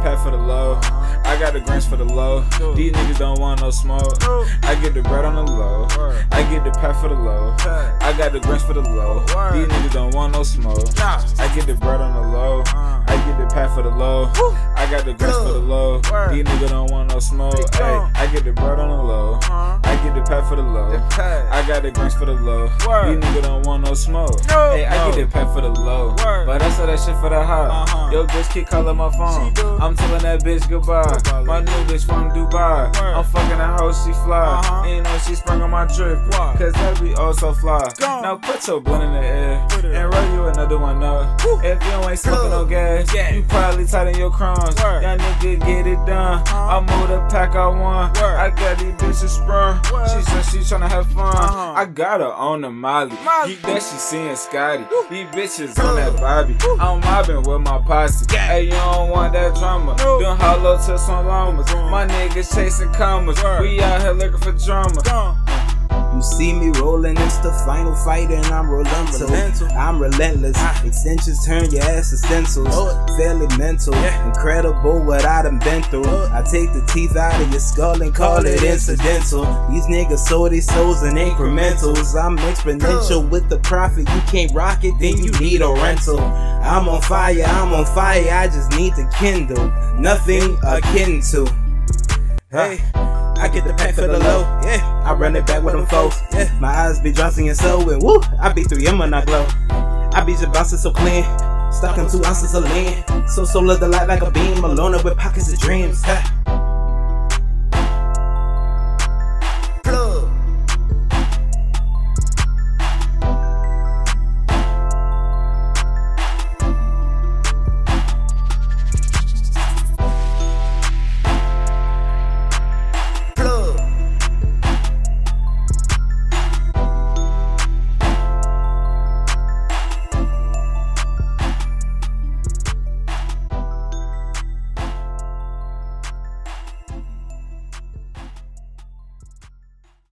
pack for the low. I got the grants for the low. These niggas don't want no smoke. I get the bread on the low. I get the pack for the low. I got the grants for the low. These niggas don't want no smoke. I get the bread on the low. I get the pack for the low. I got the grants for the low. These niggas don't want no smoke. I get the bread on the low. I pack for the low. I got the grants for the low. These niggas don't want no smoke. Hey, I get the pack for the low. But I sell that shit for the high. Yo, bitch keep calling my phone. I'm telling that bitch goodbye. My new bitch from Dubai. I'm fucking that hoe, she fly. And you know she sprung on my drip. Cause that be all so fly. Now put your blunt in the air and roll you another one up. If you ain't smoking no gas, you probably tighten your crumbs. Young nigga get it done. I move the pack I want. I got these bitches sprung. She said she tryna have fun. I got her on the Molly. Geek that she seeing Scotty. These bitches on that Bobby. I'm mobbing with my posse. Hey, you don't want that drama. Then hollow to some llamas. My niggas chasing commas. We out here looking for drama. You see me rolling, it's the final fight, and I'm relentless. I'm relentless. Ah. Extensions turn your ass to stencils. Fairly oh. mental, incredible what I done been through. Oh. I take the teeth out of your skull and call it incidental. These niggas sold their souls in incrementals. I'm exponential with the profit. You can't rock it, then you need a rental. I'm on fire, I'm on fire. I just need to kindle. Nothing akin to. Hey. I get the pack for the low, yeah. I run it back with them folks, yeah. My eyes be drowsy and so, and woo, I be 3M when I glow. I be just bouncing so clean, stuck in two ounces of lean. So solar the light like a beam, alone with pockets of dreams. Ha.